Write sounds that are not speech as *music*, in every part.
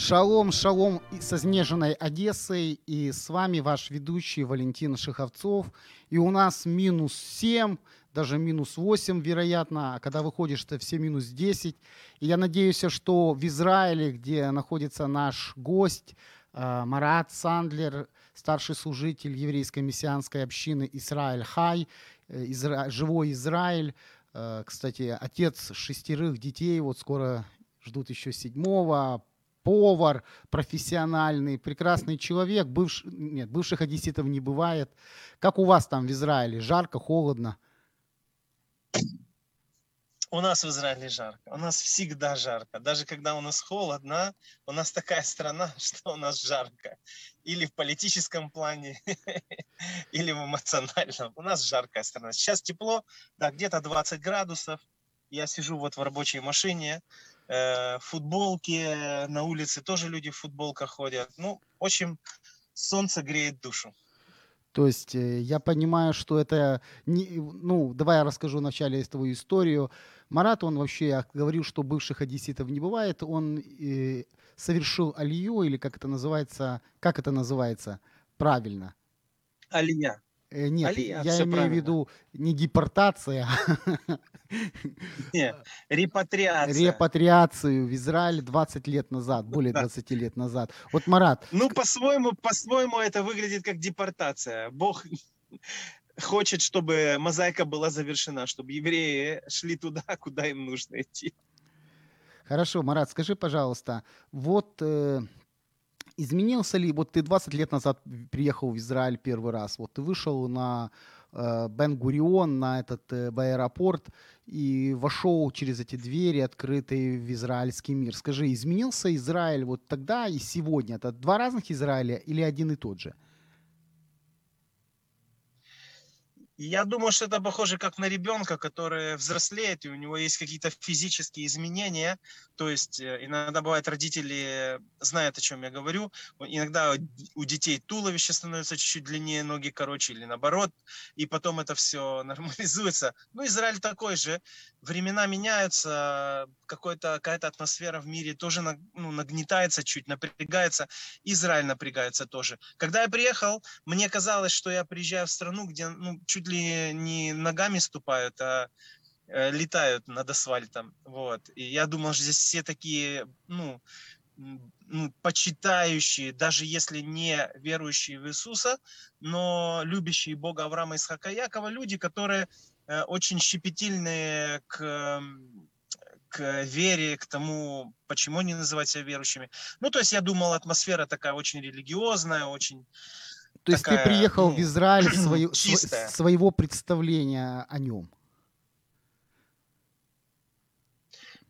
Шалом, шалом со снежной Одессой. И с вами ваш ведущий Валентин Шиховцов. И у нас минус 7, даже минус 8, вероятно. А когда выходишь, это все минус 10. И я надеюсь, что в Израиле, где находится наш гость, э, Марат Сандлер, старший служитель еврейской мессианской общины Израиль Хай, э, живой Израиль, э, кстати, отец шестерых детей, вот скоро ждут еще седьмого, повар профессиональный, прекрасный человек, бывший, нет, бывших одесситов не бывает. Как у вас там в Израиле? Жарко, холодно? У нас в Израиле жарко. У нас всегда жарко. Даже когда у нас холодно, у нас такая страна, *laughs* что у нас жарко. Или в политическом плане, *laughs* или в эмоциональном. У нас жаркая страна. Сейчас тепло, да, где-то 20 градусов. Я сижу вот в рабочей машине, э, в футболке, на улице тоже люди в футболках ходят. Ну, в общем, солнце греет душу. То есть э, я понимаю, что это... Не, ну, давай я расскажу вначале твою историю. Марат, он вообще говорил, что бывших одесситов не бывает. Он э, совершил алию, или как это называется, как это называется правильно? Алия. Э, Нет, Алия, я имею в правильно. виду не депортация, *laughs* Не, репатриация. репатриацию в Израиль 20 лет назад, более Да. 20 лет назад. Вот, Марат, Ну, по-своему, по-своему это выглядит как депортация. Бог *laughs* хочет, чтобы мозаика была завершена, чтобы евреи шли туда, *laughs* куда им нужно идти. хорошо, Марат, скажи, пожалуйста, вот э, изменился ли, вот ты 20 лет назад приехал в Израиль первый раз, вот ты вышел на Бен-Гурион, на этот э, в аэропорт и вошел через эти двери, открытые в израильский мир. Скажи, изменился Израиль вот тогда и сегодня? Это два разных Израиля или один и тот же? Я думаю, что это похоже как на ребенка, который взрослеет, и у него есть какие-то физические изменения. То есть э, иногда бывает родители знают, о чем я говорю. Иногда у детей туловище становится чуть-чуть длиннее, ноги короче или наоборот. И потом это все *laughs* нормализуется. Ну, Израиль такой же. Времена меняются, какая-то атмосфера в мире тоже ну, нагнетается чуть, напрягается. Израиль напрягается тоже. Когда я приехал, мне казалось, что я приезжаю в страну, где ну, чуть ли не ногами ступают, а э, летают над асфальтом. Вот. И я думал, что здесь все такие, ну, ну, почитающие, даже если не верующие в Иисуса, но любящие Бога Авраама, Исхака Якова, люди, которые очень щепетильные к, м, к вере, к тому, почему они называют себя верующими. Ну, то есть я думал, атмосфера такая очень религиозная, очень То есть ты Такая, приехал в ну, Израиль свое- *clears throat* сво- чистая. своего представления о нем.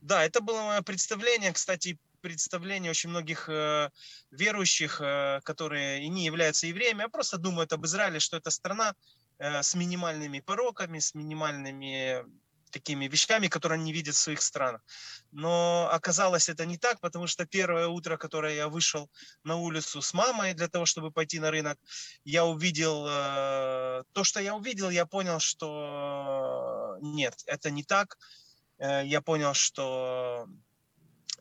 Да, это было мое представление. Кстати, представление очень многих э, верующих, э, которые и не являются евреями, а просто думают об Израиле, что это страна э, с минимальными пороками, с минимальными такими вещами, которые они видят в своих странах. Но оказалось это не так, потому что первое утро, которое я вышел на улицу с мамой для того, чтобы пойти на рынок, я увидел э, то, что я увидел, я понял, что нет, это не так. Э, я понял, что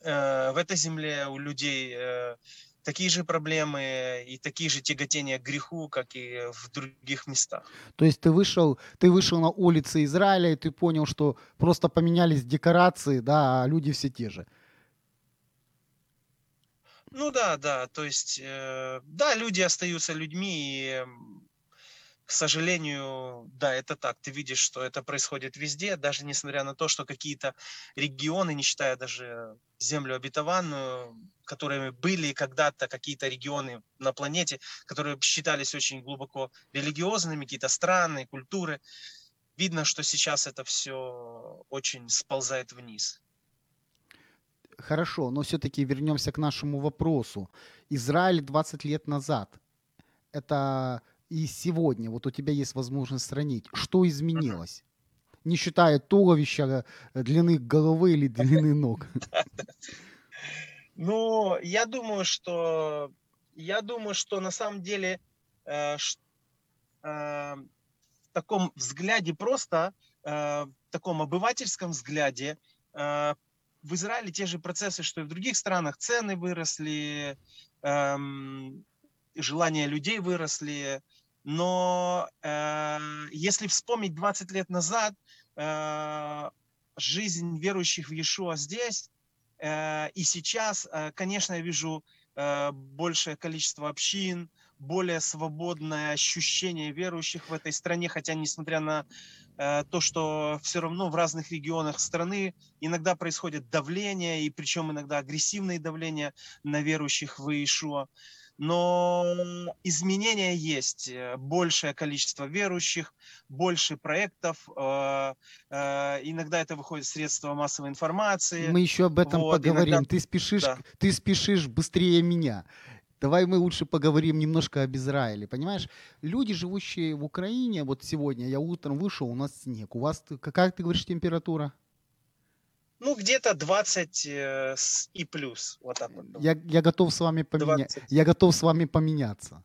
э, в этой земле у людей э, такие же проблемы и такие же тяготения к греху, как и в других местах. То есть ты вышел, ты вышел на улицы Израиля, и ты понял, что просто поменялись декорации, да, а люди все те же. Ну да, да, то есть, э, да, люди остаются людьми, и к сожалению, да, это так. Ты видишь, что это происходит везде, даже несмотря на то, что какие-то регионы, не считая даже землю обетованную, которыми были когда-то какие-то регионы на планете, которые считались очень глубоко религиозными, какие-то страны, культуры, видно, что сейчас это все очень сползает вниз. Хорошо, но все-таки вернемся к нашему вопросу. Израиль 20 лет назад. Это и сегодня, вот у тебя есть возможность сравнить, что изменилось? Не считая туловища, э, длины головы или длины ног. Ну, я думаю, что я думаю, что на самом деле э, э, в таком взгляде просто, в таком обывательском взгляде, в Израиле те же процессы, что и в других странах, цены выросли, эм, желания людей выросли, но э, если вспомнить 20 лет назад, э, жизнь верующих в Иешуа здесь э, и сейчас, э, конечно, я вижу э, большее количество общин, более свободное ощущение верующих в этой стране, хотя несмотря на э, то, что все равно в разных регионах страны иногда происходит давление, и причем иногда агрессивное давление на верующих в Иешуа но изменения есть. Э, большее количество верующих, больше проектов. Э, э, иногда это выходит средства массовой информации. Мы еще об этом вот, поговорим. Иногда... Ты, спешишь, да. ты спешишь быстрее меня. Давай мы лучше поговорим немножко об Израиле. Понимаешь, люди, живущие в Украине, вот сегодня я утром вышел, у нас снег. У вас, какая, ты говоришь, температура? Ну, где-то 20 э, и плюс. Вот так вот. Я, я готов с вами поменяться. Я готов с вами поменяться.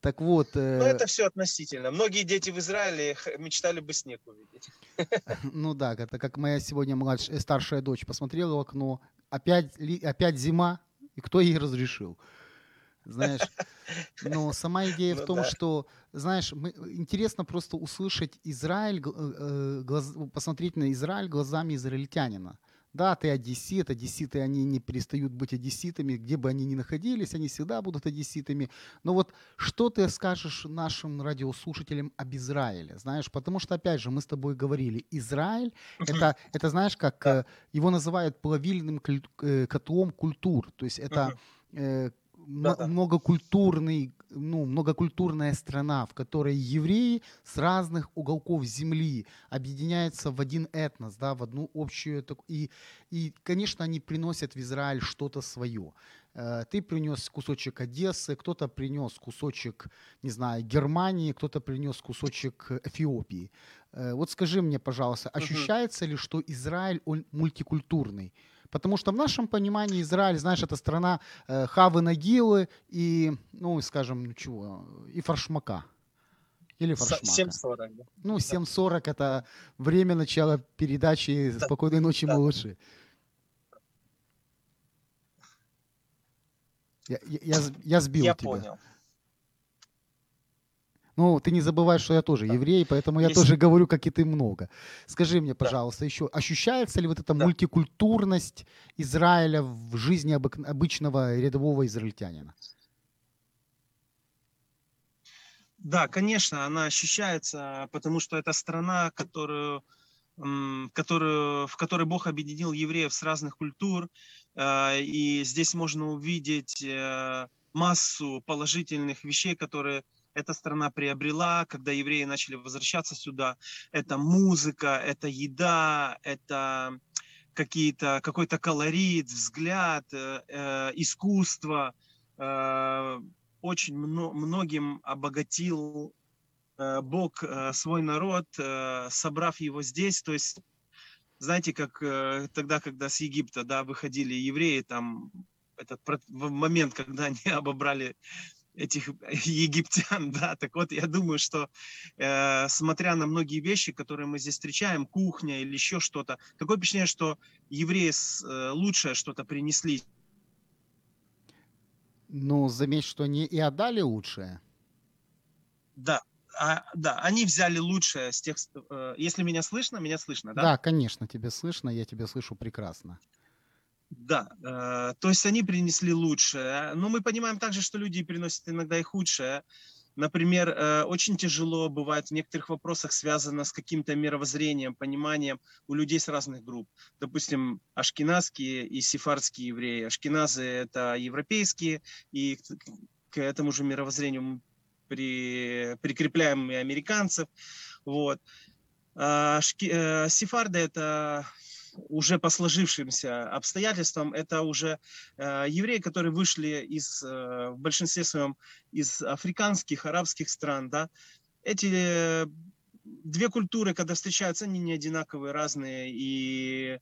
Так вот. Э... Ну, это все относительно. Многие дети в Израиле мечтали бы снег увидеть. *laughs* Ну да, это как моя сегодня младшая, старшая дочь посмотрела в окно. Опять, опять зима, и кто ей разрешил? Знаешь, но сама идея в ну том, да. что, знаешь, мы, интересно просто услышать Израиль, э, э, глаз, посмотреть на Израиль глазами израильтянина. Да, ты одессит, одесситы, они не перестают быть одесситами, где бы они ни находились, они всегда будут одесситами. Но вот что ты скажешь нашим радиослушателям об Израиле, знаешь, потому что, опять же, мы с тобой говорили, Израиль, это, это знаешь, как да. Э, его называют плавильным котлом культур, то есть это да, многокультурный, ну, многокультурная страна, в которой евреи с разных уголков земли объединяются в один этнос, да, в одну общую... И, и конечно, они приносят в Израиль что-то свое. Э, ты принес кусочек Одессы, кто-то принес кусочек, не знаю, Германии, кто-то принес кусочек Эфиопии. Э, вот скажи мне, пожалуйста, ощущается ли, что Израиль он мультикультурный? Потому что в нашем понимании Израиль, знаешь, это страна э, Хавы Нагилы и, ну, скажем, ну чего, и фаршмака. Или фаршмака. 7.40. Да? Ну, 7.40 это время начала передачи «Спокойной ночи, да. малыши». Я, я, я, я сбил я тебя. понял. Ну, ты не забывай, что я тоже да. еврей, поэтому я Если... тоже говорю, как и ты, много. Скажи мне, пожалуйста, да. еще, ощущается ли вот эта да. мультикультурность Израиля в жизни обык... обычного рядового израильтянина? Да, конечно, она ощущается, потому что это страна, которую, которую, в которой Бог объединил евреев с разных культур, э, и здесь можно увидеть э, массу положительных вещей, которые эта страна приобрела, когда евреи начали возвращаться сюда. Это музыка, это еда, это какие-то, какой-то колорит, взгляд, э, э, искусство. Э, очень мно, многим обогатил э, Бог э, свой народ, э, собрав его здесь. То есть, знаете, как э, тогда, когда с Египта да, выходили евреи, там этот момент, когда они *laughs* обобрали этих *laughs* египтян, да, так вот я думаю, что э, смотря на многие вещи, которые мы здесь встречаем, кухня или еще что-то, такое впечатление, что евреи с, э, лучшее что-то принесли. Ну, заметь, что они и отдали лучшее. Да, а, да, они взяли лучшее с тех, э, если меня слышно, меня слышно, да? Да, конечно, тебе слышно, я тебя слышу прекрасно. Да, э, то есть они принесли лучшее, но мы понимаем также, что люди приносят иногда и худшее. Например, э, очень тяжело бывает в некоторых вопросах связано с каким-то мировоззрением, пониманием у людей с разных групп. Допустим, ашкеназские и сефардские евреи. Ашкеназы – это европейские, и к этому же мировоззрению мы при, прикрепляем и американцев. Вот. А шки, э, сефарды – это уже по сложившимся обстоятельствам, это уже э, евреи, которые вышли из, э, в большинстве своем из африканских, арабских стран, да, эти э, две культуры, когда встречаются, они не одинаковые, разные, и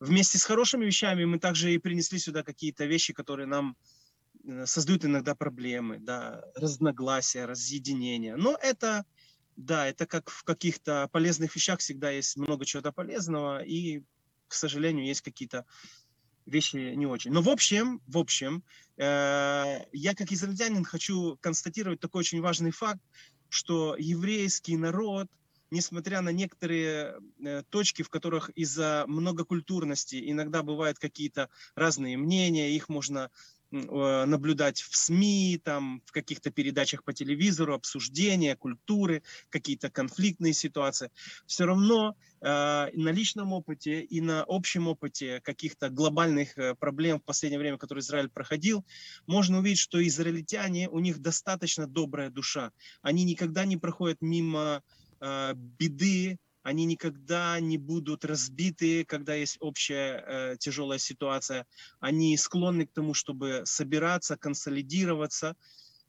вместе с хорошими вещами мы также и принесли сюда какие-то вещи, которые нам э, создают иногда проблемы, да, разногласия, разъединения. Но это, да, это как в каких-то полезных вещах всегда есть много чего-то полезного, и к сожалению, есть какие-то вещи не очень. Но в общем, в общем, э, я как израильтянин хочу констатировать такой очень важный факт, что еврейский народ, несмотря на некоторые э, точки, в которых из-за многокультурности иногда бывают какие-то разные мнения, их можно наблюдать в СМИ, там, в каких-то передачах по телевизору, обсуждения, культуры, какие-то конфликтные ситуации. Все равно э, на личном опыте и на общем опыте каких-то глобальных э, проблем в последнее время, которые Израиль проходил, можно увидеть, что израильтяне, у них достаточно добрая душа. Они никогда не проходят мимо э, беды, они никогда не будут разбиты, когда есть общая э, тяжелая ситуация. Они склонны к тому, чтобы собираться, консолидироваться.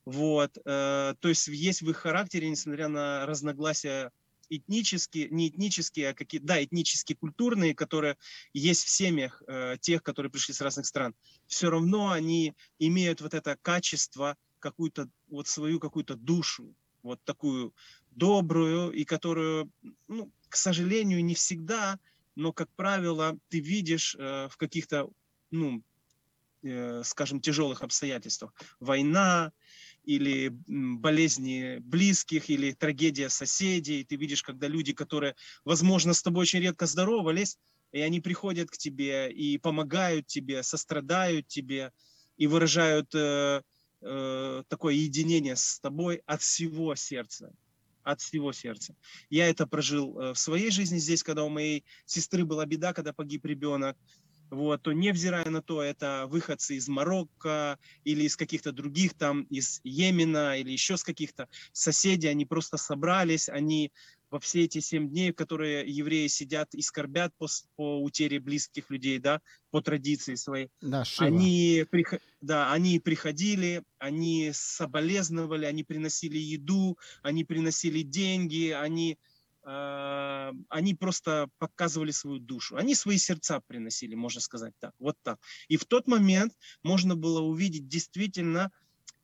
Вот. Э, то есть есть в их характере, несмотря на разногласия этнические, не этнические, а какие, да, этнические, культурные, которые есть в семьях э, тех, которые пришли с разных стран, все равно они имеют вот это качество, какую-то вот свою какую-то душу, вот такую добрую и которую, ну, к сожалению, не всегда, но, как правило, ты видишь э, в каких-то, ну, э, скажем, тяжелых обстоятельствах. Война или болезни близких, или трагедия соседей. Ты видишь, когда люди, которые, возможно, с тобой очень редко здоровались, и они приходят к тебе и помогают тебе, сострадают тебе и выражают э, э, такое единение с тобой от всего сердца от всего сердца. Я это прожил э, в своей жизни здесь, когда у моей сестры была беда, когда погиб ребенок. Вот, то невзирая на то, это выходцы из Марокко или из каких-то других там, из Йемена или еще с каких-то соседей, они просто собрались, они во все эти семь дней, в которые евреи сидят и скорбят по, по утере близких людей, да, по традиции своей. Да, они, да, они приходили, они соболезновали, они приносили еду, они приносили деньги, они, э, они просто показывали свою душу. Они свои сердца приносили, можно сказать так, вот так. И в тот момент можно было увидеть действительно,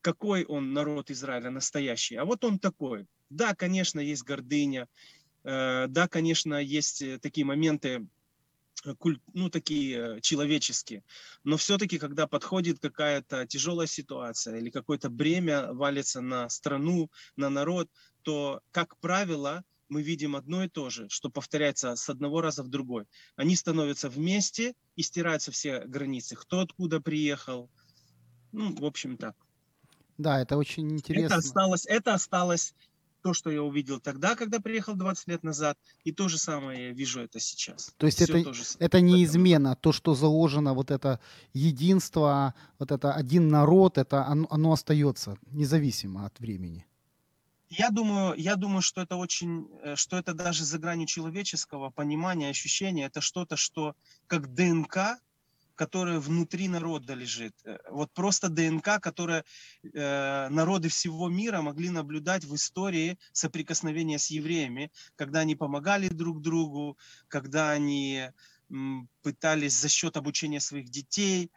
какой он народ Израиля настоящий. А вот он такой – да, конечно, есть гордыня, э, да, конечно, есть э, такие моменты, э, ну, такие человеческие. Но все-таки, когда подходит какая-то тяжелая ситуация или какое-то бремя валится на страну, на народ, то, как правило, мы видим одно и то же, что повторяется с одного раза в другой. Они становятся вместе и стираются все границы. Кто откуда приехал. Ну, в общем, так. Да, это очень интересно. Это осталось, это осталось то, что я увидел тогда, когда приехал 20 лет назад, и то же самое я вижу это сейчас. То есть это, это не измена, то, что заложено, вот это единство, вот это один народ, это оно, оно остается независимо от времени. Я думаю, я думаю, что это очень, э, что это даже за гранью человеческого понимания, ощущения, это что-то, что как ДНК, которая внутри народа лежит. Э, вот просто ДНК, которая э, народы всего мира могли наблюдать в истории соприкосновения с евреями, когда они помогали друг другу, когда они пытались за счет обучения своих детей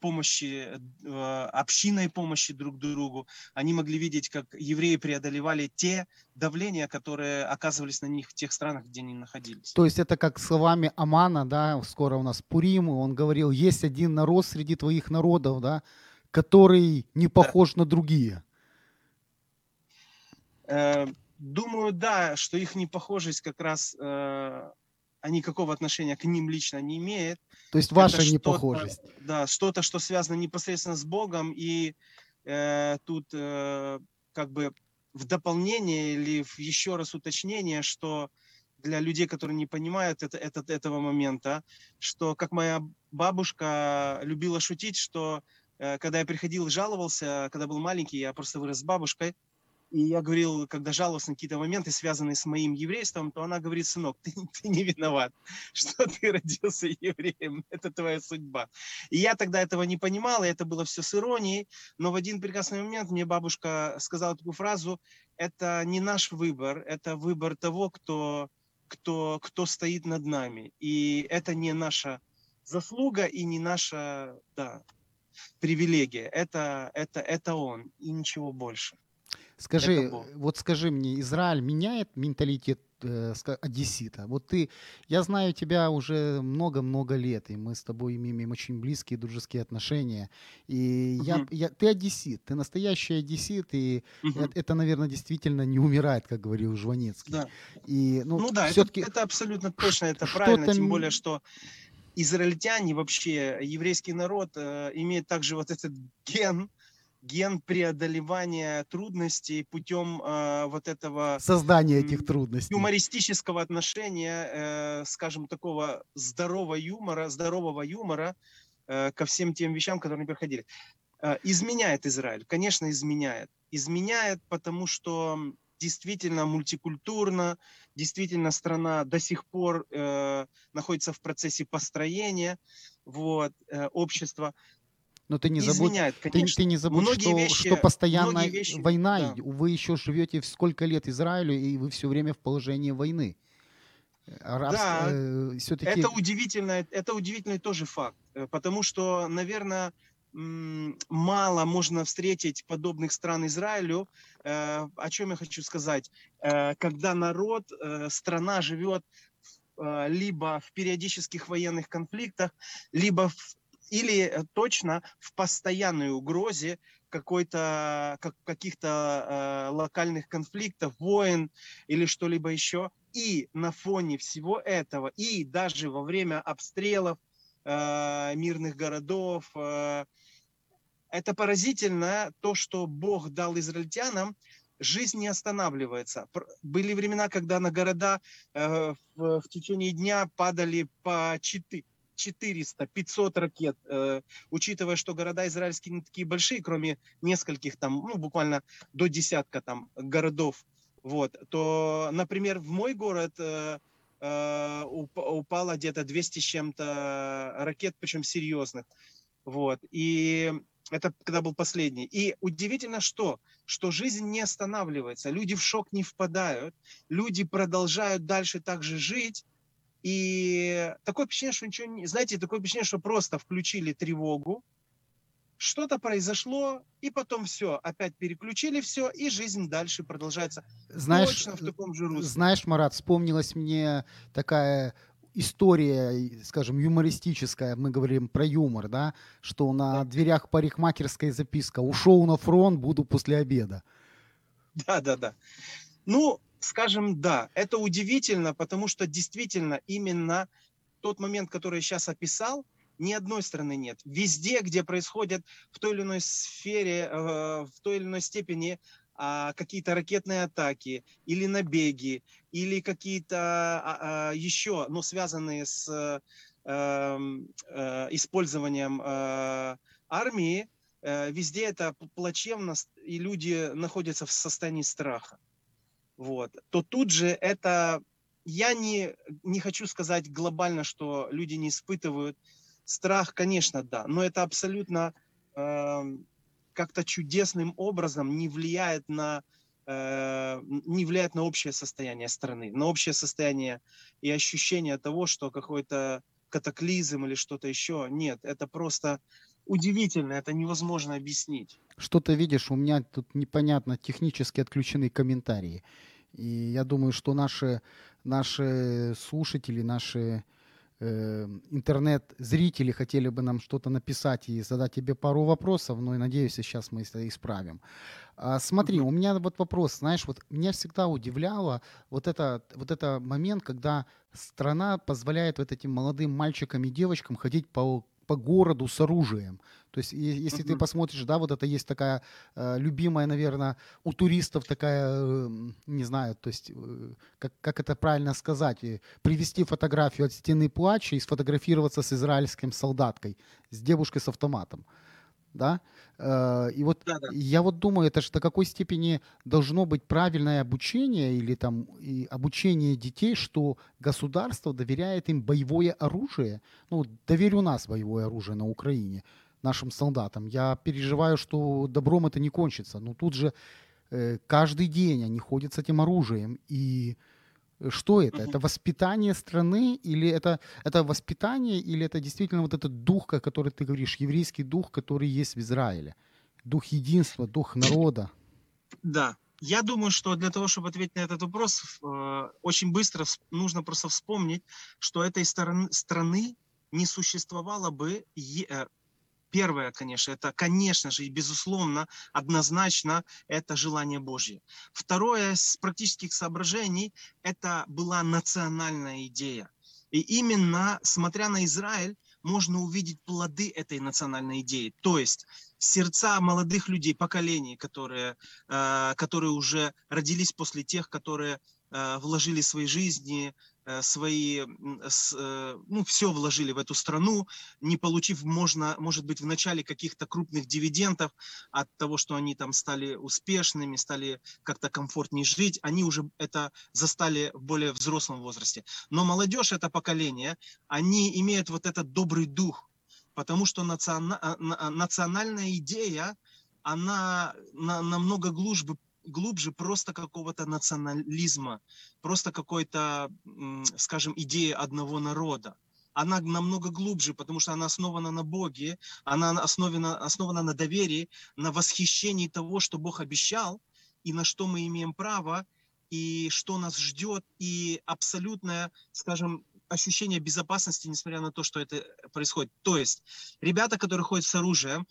помощи, э, общиной помощи друг другу. Они могли видеть, как евреи преодолевали те давления, которые оказывались на них в тех странах, где они находились. То есть это как словами Амана, да, скоро у нас Пурим, он говорил, есть один народ среди твоих народов, да, который не похож да. на другие. Э, думаю, да, что их непохожесть как раз а никакого отношения к ним лично не имеет. То есть ваша это непохожесть. Да, что-то, что связано непосредственно с Богом, и э, тут э, как бы в дополнение или в еще раз уточнение, что для людей, которые не понимают это, это, этого момента, что как моя бабушка любила шутить, что э, когда я приходил и жаловался, когда был маленький, я просто вырос с бабушкой, и я говорил, когда жаловался на какие-то моменты, связанные с моим еврейством, то она говорит, сынок, *laughs* ты, ты не виноват, что ты родился евреем, *laughs* это твоя судьба. И я тогда этого не понимал, и это было все с иронией, но в один прекрасный момент мне бабушка сказала такую фразу, это не наш выбор, это выбор того, кто, кто, кто стоит над нами. И это не наша заслуга и не наша да, привилегия. Это, это, это он и ничего больше. Скажи, вот скажи мне, Израиль меняет менталитет э, одессита? Вот ты, я знаю тебя уже много-много лет, и мы с тобой имеем очень близкие дружеские отношения. И угу. я, я, ты одессит, ты настоящий одессит, и угу. это, это, наверное, действительно не умирает, как говорил Жванецкий. Да. И, ну, ну да, это, это абсолютно точно, это правильно, тем более, что израильтяне вообще, еврейский народ э, имеет также вот этот ген, ген преодолевания трудностей путем э, вот этого создания этих трудностей, юмористического отношения, э, скажем, такого здорового юмора, здорового юмора э, ко всем тем вещам, которые они проходили. Э, изменяет Израиль, конечно, изменяет. Изменяет, потому что действительно мультикультурно, действительно страна до сих пор э, находится в процессе построения вот, э, общества. Но ты не забудь, ты, ты не забудь, что, вещи, что постоянно вещи, война, да. вы еще живете сколько лет Израилю, и вы все время в положении войны. Арабск, да, э, все-таки... это удивительно, это удивительный тоже факт, э, потому что, наверное, мало можно встретить подобных стран Израилю. Э, о чем я хочу сказать? Э, когда народ, э, страна живет либо в периодических военных конфликтах, либо в или э, точно в постоянной угрозе какой-то, как, каких-то э, локальных конфликтов, войн или что-либо еще. И на фоне всего этого, и даже во время обстрелов э, мирных городов, э, это поразительно, то, что Бог дал израильтянам, жизнь не останавливается. Были времена, когда на города э, в, в течение дня падали по 4, 400, 500 ракет, э, учитывая, что города израильские не такие большие, кроме нескольких там, ну, буквально до десятка там городов, вот, то, например, в мой город э, э, упало где-то 200 с чем-то ракет, причем серьезных, вот, и это когда был последний. И удивительно что, что жизнь не останавливается, люди в шок не впадают, люди продолжают дальше так же жить, и такое впечатление, что ничего не... Знаете, такое впечатление, что просто включили тревогу, что-то произошло, и потом все, опять переключили все, и жизнь дальше продолжается. Знаешь, Точно в таком же русле. Знаешь, Марат, вспомнилась мне такая история, скажем, юмористическая, мы говорим про юмор, да, что на да. дверях парикмахерской записка «Ушел на фронт, буду после обеда». Да, да, да. Ну, скажем, да, это удивительно, потому что действительно именно тот момент, который я сейчас описал, ни одной страны нет. Везде, где происходят в той или иной сфере, э, в той или иной степени а, какие-то ракетные атаки или набеги, или какие-то а, а, еще, но связанные с эм, э, использованием э, армии, везде это плачевно, и люди находятся в состоянии страха вот, то тут же это, я не, не хочу сказать глобально, что люди не испытывают страх, конечно, да, но это абсолютно э, как-то чудесным образом не влияет на э, не влияет на общее состояние страны, на общее состояние и ощущение того, что какой-то катаклизм или что-то еще. Нет, это просто удивительно, это невозможно объяснить. Что ты видишь, у меня тут непонятно технически отключены комментарии. И я думаю, что наши, наши слушатели, наши э, интернет-зрители хотели бы нам что-то написать и задать тебе пару вопросов, но я надеюсь, сейчас мы это исправим. А, смотри, у меня вот вопрос, знаешь, вот меня всегда удивляло вот это, вот это момент, когда страна позволяет вот этим молодым мальчикам и девочкам ходить по по городу с оружием. То есть, если ты посмотришь, да, вот это есть такая э, любимая, наверное, у туристов такая, э, не знаю, то есть, э, как, как это правильно сказать, э, привести фотографию от стены плача и сфотографироваться с израильским солдаткой, с девушкой с автоматом, да. Э, и вот Да-да. я вот думаю, это же до какой степени должно быть правильное обучение или там и обучение детей, что государство доверяет им боевое оружие. Ну, у нас боевое оружие на Украине нашим солдатам. Я переживаю, что добром это не кончится. Но тут же э, каждый день они ходят с этим оружием. И что это? Это воспитание страны или это, это воспитание, или это действительно вот этот дух, о который ты говоришь, еврейский дух, который есть в Израиле? Дух единства, дух народа. Да. Я думаю, что для того, чтобы ответить на этот вопрос, э, очень быстро нужно просто вспомнить, что этой стороны, страны не существовало бы. Первое, конечно, это, конечно же, и безусловно, однозначно, это желание Божье. Второе, с практических соображений, это была национальная идея. И именно, смотря на Израиль, можно увидеть плоды этой национальной идеи. То есть сердца молодых людей, поколений, которые э, которые уже родились после тех, которые э, вложили свои жизни, свои, м, с, э, ну, все вложили в эту страну, не получив, можно, может быть, в начале каких-то крупных дивидендов от того, что они там стали успешными, стали как-то комфортнее жить, они уже это застали в более взрослом возрасте. Но молодежь, это поколение, они имеют вот этот добрый дух, потому что национа- а, а, национальная идея, она на- намного глубже, глубже просто какого-то национализма, просто какой-то, скажем, идеи одного народа. Она намного глубже, потому что она основана на Боге, она основана, основана на доверии, на восхищении того, что Бог обещал, и на что мы имеем право, и что нас ждет, и абсолютное, скажем, ощущение безопасности, несмотря на то, что это происходит. То есть ребята, которые ходят с оружием,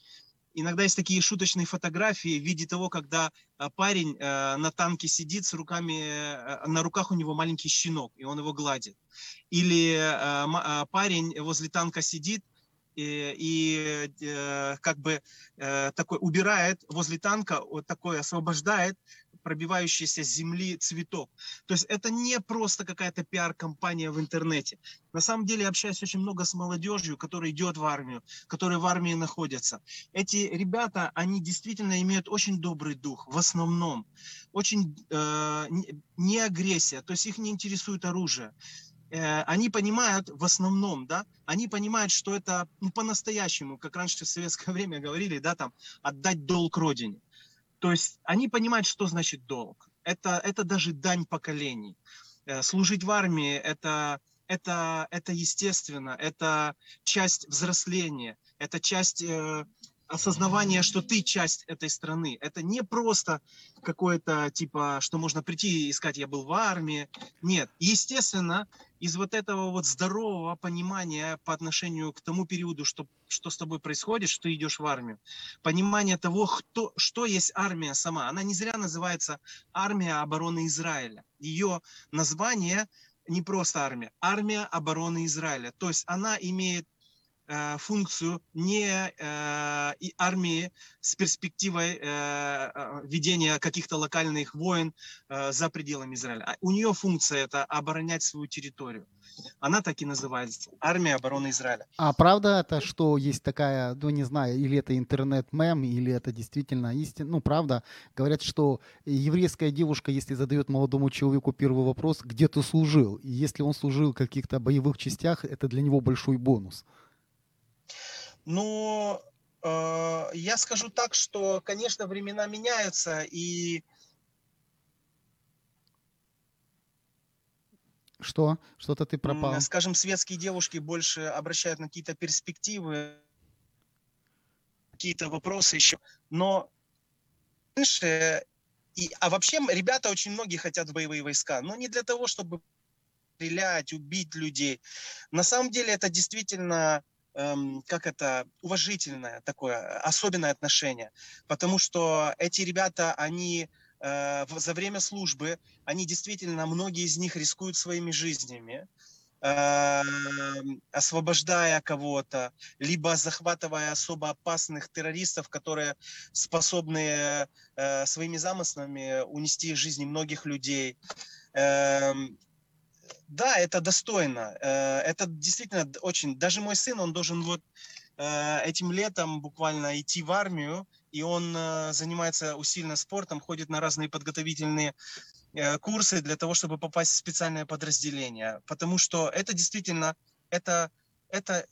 иногда есть такие шуточные фотографии в виде того, когда а, парень э, на танке сидит с руками, э, на руках у него маленький щенок, и он его гладит. Или э, парень возле танка сидит, и, и, как бы такой убирает возле танка, вот такой освобождает пробивающийся с земли цветок. То есть это не просто какая-то пиар-компания в интернете. На самом деле общаюсь очень много с молодежью, которая идет в армию, которые в армии находятся. Эти ребята, они действительно имеют очень добрый дух, в основном. Очень э, не агрессия, то есть их не интересует оружие э, они понимают в основном, да, они понимают, что это ну, по-настоящему, как раньше в советское *laughs* время говорили, да, там, отдать долг родине. То есть они понимают, что значит долг. Это, это даже дань поколений. Э, Служить в армии это, это, это естественно, это часть взросления, это часть э, осознавания, что ты часть этой страны. Это не просто какое-то типа, что можно прийти и сказать, я был в армии. Нет, естественно, из вот этого вот здорового понимания по отношению к тому периоду, что, что с тобой происходит, что ты идешь в армию, понимание того, кто, что есть армия сама. Она не зря называется армия обороны Израиля. Ее название не просто армия, армия обороны Израиля. То есть она имеет функцию не э, и армии с перспективой э, э, ведения каких-то локальных войн э, за пределами Израиля. А У нее функция это оборонять свою территорию. Она так и называется армия обороны Израиля. А правда это, что есть такая, ну не знаю, или это интернет-мем, или это действительно истина, ну правда, говорят, что еврейская девушка, если задает молодому человеку первый вопрос, где ты служил, и если он служил в каких-то боевых частях, это для него большой бонус. Ну, э, я скажу так, что, конечно, времена меняются, и Что? Что-то ты пропал. Скажем, светские девушки больше обращают на какие-то перспективы, какие-то вопросы еще. Но раньше, и, а вообще ребята очень многие хотят в боевые войска, но не для того, чтобы стрелять, убить людей. На самом деле это действительно, эм, как это, уважительное такое, особенное отношение. Потому что эти ребята, они э, за время службы, они действительно, многие из них рискуют своими жизнями, эм, освобождая кого-то, либо захватывая особо опасных террористов, которые способны э, своими замыслами унести жизни многих людей. Эм, да, это достойно. Э, это действительно очень... Даже мой сын, он должен вот э, этим летом буквально идти в армию, и он э, занимается усиленно спортом, ходит на разные подготовительные курсы для того, чтобы попасть в специальное подразделение. Потому что это действительно, это, это,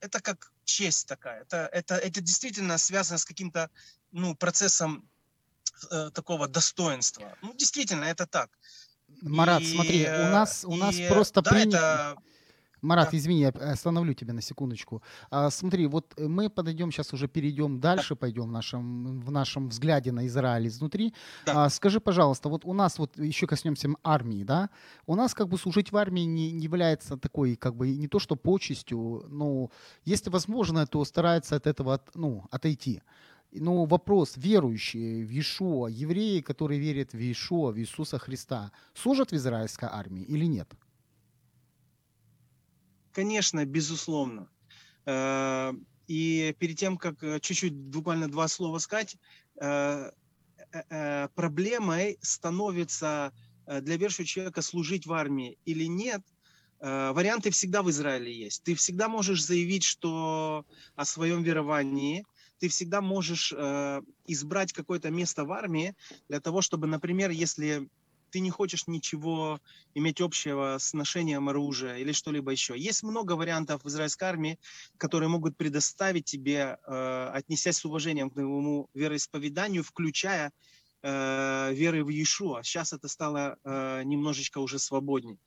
это как честь такая. Это, это, это действительно связано с каким-то ну, процессом такого достоинства. Ну, действительно, это так. Марат, и, смотри, у нас, у нас просто да, принято... Это... Марат, да. извини, я остановлю тебя на секундочку. А, смотри, вот мы подойдем сейчас уже перейдем дальше, да. пойдем в нашем, в нашем взгляде на Израиль изнутри. Да. А, скажи, пожалуйста, вот у нас вот еще коснемся армии, да? У нас как бы служить в армии не, не является такой, как бы не то что почестью, но если возможно, то старается от этого от, ну, отойти. Ну, вопрос, верующие в Иешуа, евреи, которые верят в Иешуа, в Иисуса Христа, служат в израильской армии или нет? Конечно, безусловно. Э, и перед тем, как э, чуть-чуть, буквально два слова сказать, э, проблемой становится для верующего человека служить в армии или нет, варианты всегда в Израиле есть. Ты всегда можешь заявить, что о своем веровании – ты всегда можешь э, избрать какое-то место в армии для того, чтобы, например, если ты не хочешь ничего иметь общего с ношением оружия или что-либо еще. Есть много вариантов в израильской армии, которые могут предоставить тебе, э, отнесясь с уважением к твоему вероисповеданию, включая э, веры в Иешуа. Сейчас это стало э, немножечко уже свободней.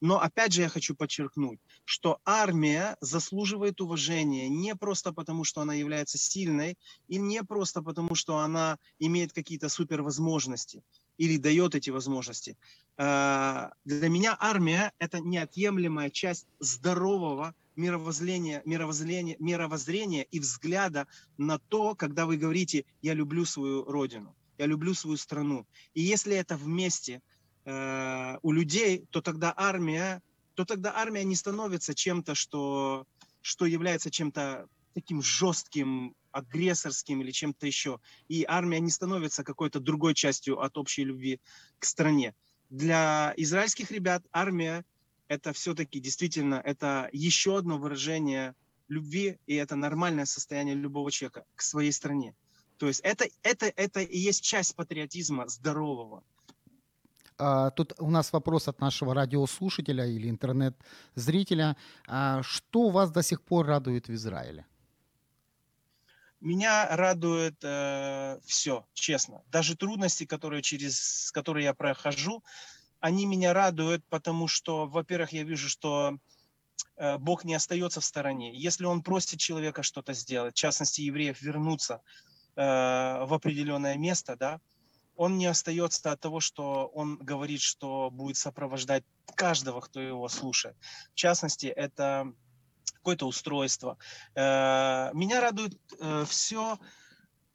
Но опять же я хочу подчеркнуть, что армия заслуживает уважения не просто потому, что она является сильной, и не просто потому, что она имеет какие-то супервозможности или дает эти возможности. А, для меня армия – это неотъемлемая часть здорового мировоззрения, мировоззрения, мировоззрения и взгляда на то, когда вы говорите «я люблю свою родину», «я люблю свою страну». И если это вместе – э, у людей, то тогда армия, то тогда армия не становится чем-то, что, что является чем-то таким жестким, агрессорским или чем-то еще. И армия не становится какой-то другой частью от общей любви к стране. Для израильских ребят армия это все-таки действительно это еще одно выражение любви, и это нормальное состояние любого человека к своей стране. То есть это, это, это и есть часть патриотизма здорового. А, тут у нас вопрос от нашего радиослушателя или интернет-зрителя. А, что вас до сих пор радует в Израиле? Меня радует э, все, честно. Даже трудности, которые через которые я прохожу, они меня радуют, потому что, во-первых, я вижу, что э, Бог не остается в стороне. Если Он просит человека что-то сделать, в частности евреев вернуться э, в определенное место, да, он не остается от того, что он говорит, что будет сопровождать каждого, кто его слушает. В частности, это какое-то устройство. Э, меня радует э, все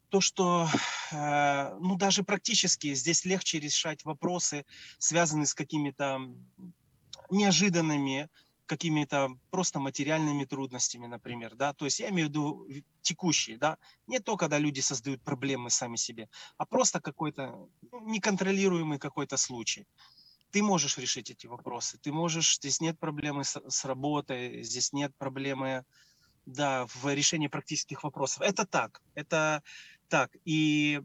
то, что э, ну, даже практически здесь легче решать вопросы, связанные с какими-то неожиданными какими-то просто материальными трудностями, например, да, то есть я имею в виду текущие, да, не то, когда люди создают проблемы сами себе, а просто какой-то ну, неконтролируемый какой-то случай. Ты можешь решить эти вопросы, ты можешь, здесь нет проблемы с, с работой, здесь нет проблемы, да, в решении практических вопросов. Это так, это так, и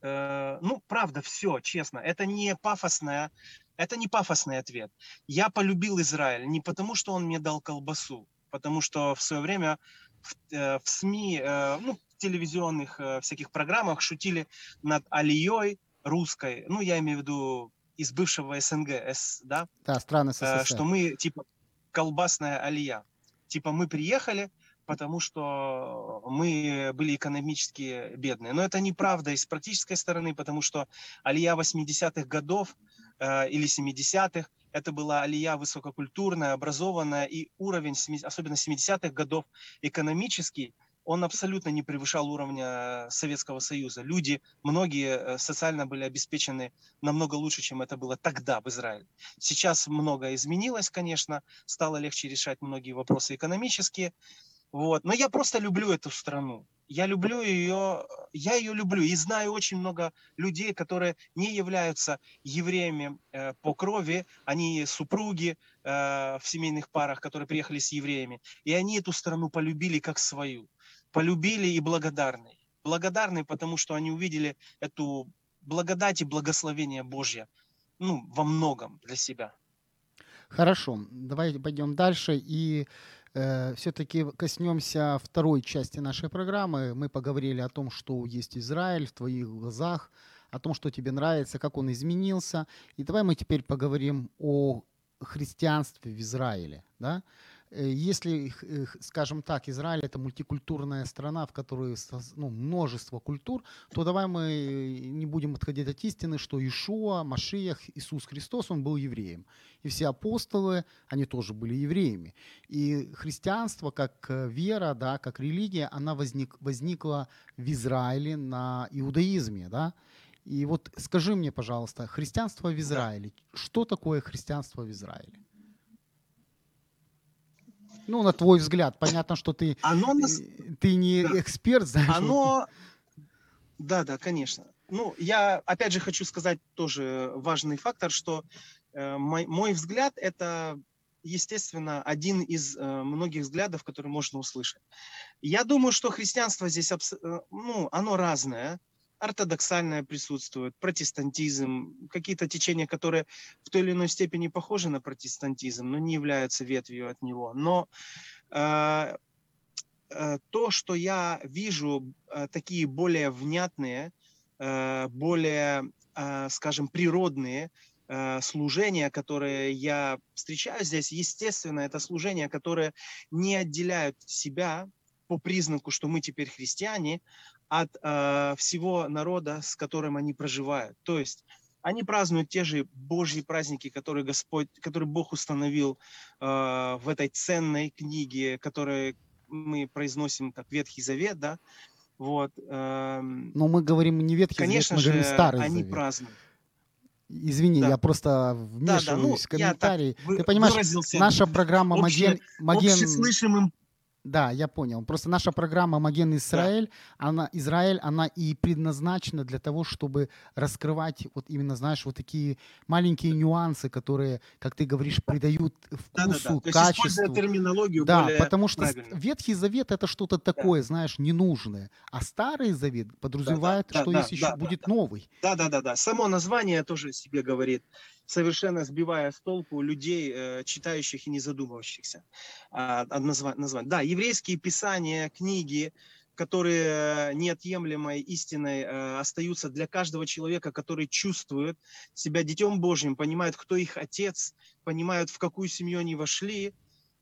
э, ну, правда, все, честно, это не пафосная это не пафосный ответ. Я полюбил Израиль не потому, что он мне дал колбасу, потому что в свое время в, э, в СМИ, э, ну, в телевизионных э, всяких программах шутили над Алией русской, ну, я имею в виду из бывшего СНГ, С, да? Да, страны СССР. Что мы, типа, колбасная алия. Типа, мы приехали, потому что мы были экономически бедные. Но это неправда и с практической стороны, потому что алия 80-х годов э, или 70-х, это была алия высококультурная, образованная, и уровень, особенно 70-х годов, экономический, он абсолютно не превышал уровня Советского Союза. Люди, многие э, социально были обеспечены намного лучше, чем это было тогда в Израиле. Сейчас многое изменилось, конечно, стало легче решать многие вопросы экономические. Вот. Но я просто люблю эту страну. Я люблю ее, я ее люблю и знаю очень много людей, которые не являются евреями э, по крови, они супруги э, в семейных парах, которые приехали с евреями, и они эту страну полюбили как свою полюбили и благодарны. Благодарны, потому что они увидели эту благодать и благословение Божье ну, во многом для себя. Хорошо, давайте пойдем дальше и э, все-таки коснемся второй части нашей программы. Мы поговорили о том, что есть Израиль в твоих глазах, о том, что тебе нравится, как он изменился. И давай мы теперь поговорим о христианстве в Израиле. Да? Э, если, скажем так, Израиль это мультикультурная страна, в которой ну, множество культур, то давай мы не будем отходить от истины, что Ишуа, Машиях, Иисус Христос, он был евреем. И все апостолы, они тоже были евреями. И христианство как э, вера, да, как религия, она возник, возникла в Израиле на иудаизме. Да? И вот скажи мне, пожалуйста, христианство в Израиле, что такое христианство в Израиле? Ну, на твой взгляд, понятно, что ты, оно нас... ты не да. эксперт, знаешь. Оно... Да, да, конечно. Ну, я опять же хочу сказать тоже важный фактор, что э, мой, мой взгляд это, естественно, один из э, многих взглядов, которые можно услышать. Я думаю, что христианство здесь, э, ну, оно разное ортодоксальное присутствует, протестантизм, какие-то течения, которые в той или иной степени похожи на протестантизм, но не являются ветвью от него. Но э, э, то, что я вижу, э, такие более внятные, э, более, э, скажем, природные э, служения, которые я встречаю здесь, естественно, это служения, которые не отделяют себя по признаку, что мы теперь христиане, от э, всего народа, с которым они проживают. То есть они празднуют те же Божьи праздники, которые Господь, которые Бог установил э, в этой ценной книге, которую мы произносим как Ветхий Завет, да. Вот. Э, Но мы говорим не Ветхий конечно Завет, мы же, говорим Старый они Завет. празднуют. Извини, Да. я просто Да, вмешиваюсь да, ну, в вы- Ты понимаешь, выразился наша программа Маген... Маген... общеслышимым Да, я понял. Просто наша программа Маген Израиль, она, Израиль, она и предназначена для того, чтобы раскрывать вот именно, знаешь, вот такие маленькие нюансы, которые, как ты говоришь, придают Да-да-да. вкусу, То есть используя качеству. терминологию Да, более потому что правильно. Ветхий Завет это что-то такое, знаешь, ненужное. А Старый Завет подразумевает, да, что да, есть еще да, да, будет да. новый. Да, да, да, да. Само название тоже себе говорит, совершенно сбивая с толку людей, э, читающих и не задумывающихся а, о назва- названии. Да, еврейские писания, книги, которые неотъемлемой истиной э, остаются для каждого человека, который чувствует себя детем Божьим, понимает, кто их отец, понимают, в какую семью они вошли,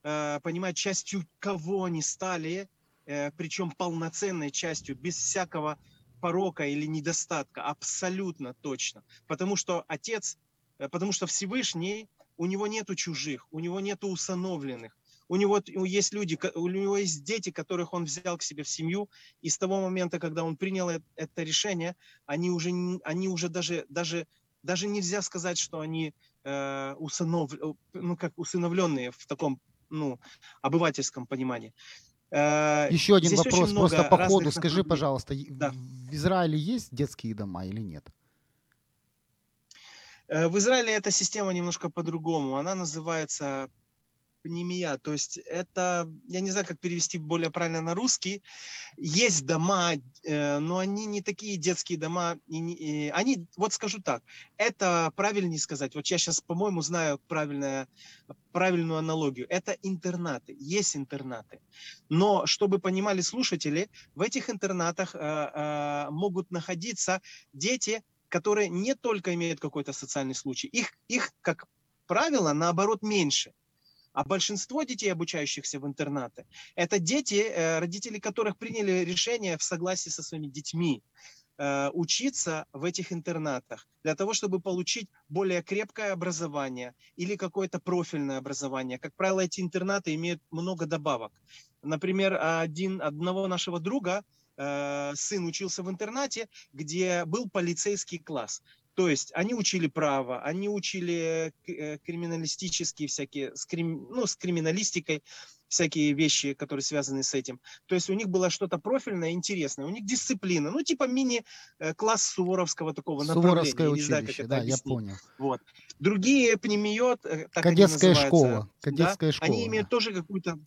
э, понимают, частью кого они стали, э, причем полноценной частью, без всякого порока или недостатка, абсолютно точно. Потому что Отец, э, потому что Всевышний, у него нету чужих, у него нету усыновленных. У него есть люди, у него есть дети, которых он взял к себе в семью, и с того момента, когда он принял э- это решение, они уже, они уже даже, даже, даже нельзя сказать, что они э, усынов, э, ну, как усыновленные в таком ну, обывательском понимании. Э, Еще один здесь вопрос, просто по ходу. Скажи, пожалуйста, Да. в Израиле есть детские дома или нет? Э, В Израиле эта система немножко по-другому. Она называется пнемия. То есть это, я не знаю, как перевести более правильно на русский. Есть дома, э, но они не такие детские дома. Они, вот скажу так, это правильнее сказать. Вот я сейчас, по-моему, знаю правильное, правильную аналогию. Это интернаты. Есть интернаты. Но, чтобы понимали слушатели, в этих интернатах э, могут находиться дети, которые не только имеют какой-то социальный случай, их, их, как правило, наоборот, меньше. А большинство детей, обучающихся в интернаты, это дети, э, родители которых приняли решение в согласии со своими детьми э, учиться в этих интернатах для того, чтобы получить более крепкое образование или какое-то профильное образование. Как правило, эти интернаты имеют много добавок. Например, один, одного нашего друга э, сын учился в интернате, где был полицейский класс. То есть они учили право, они учили э, криминалистические всякие, с, крим, ну, с криминалистикой, всякие вещи, которые связаны с этим. То есть у них было что-то профильное, интересное. У них дисциплина, ну типа мини-класс э, Суворовского такого Суворовское направления. училище, знаю, да, объяснить. я понял. Вот. Другие пнемиот, так Кадетская школа. Кадетская да, школа. Они имеют тоже какую-то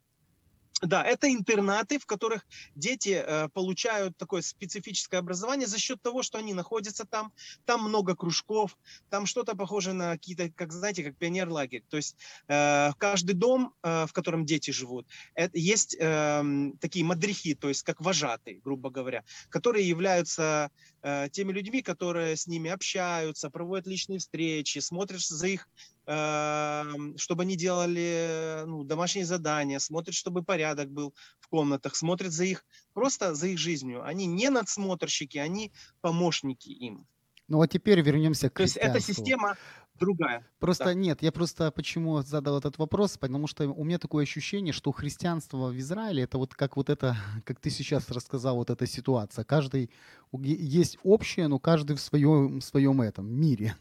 да, это интернаты, в которых дети э, получают такое специфическое образование за счет того, что они находятся там, там много кружков, там что-то похоже на какие-то, как знаете, как пионер-лагерь. То есть э, каждый дом, э, в котором дети живут, это, есть э, такие мадрихи, то есть как вожатые, грубо говоря, которые являются э, теми людьми, которые с ними общаются, проводят личные встречи, смотрят за их чтобы они делали ну, домашние задания, смотрят, чтобы порядок был в комнатах, смотрят за их, просто за их жизнью. Они не надсмотрщики, они помощники им. Ну а теперь вернемся к То есть эта система другая. Просто да. нет, я просто почему задал этот вопрос, потому что у меня такое ощущение, что христианство в Израиле это вот как вот это, *laughs* как ты сейчас рассказал, вот эта ситуация. Каждый есть общее, но каждый в своем в своем этом мире.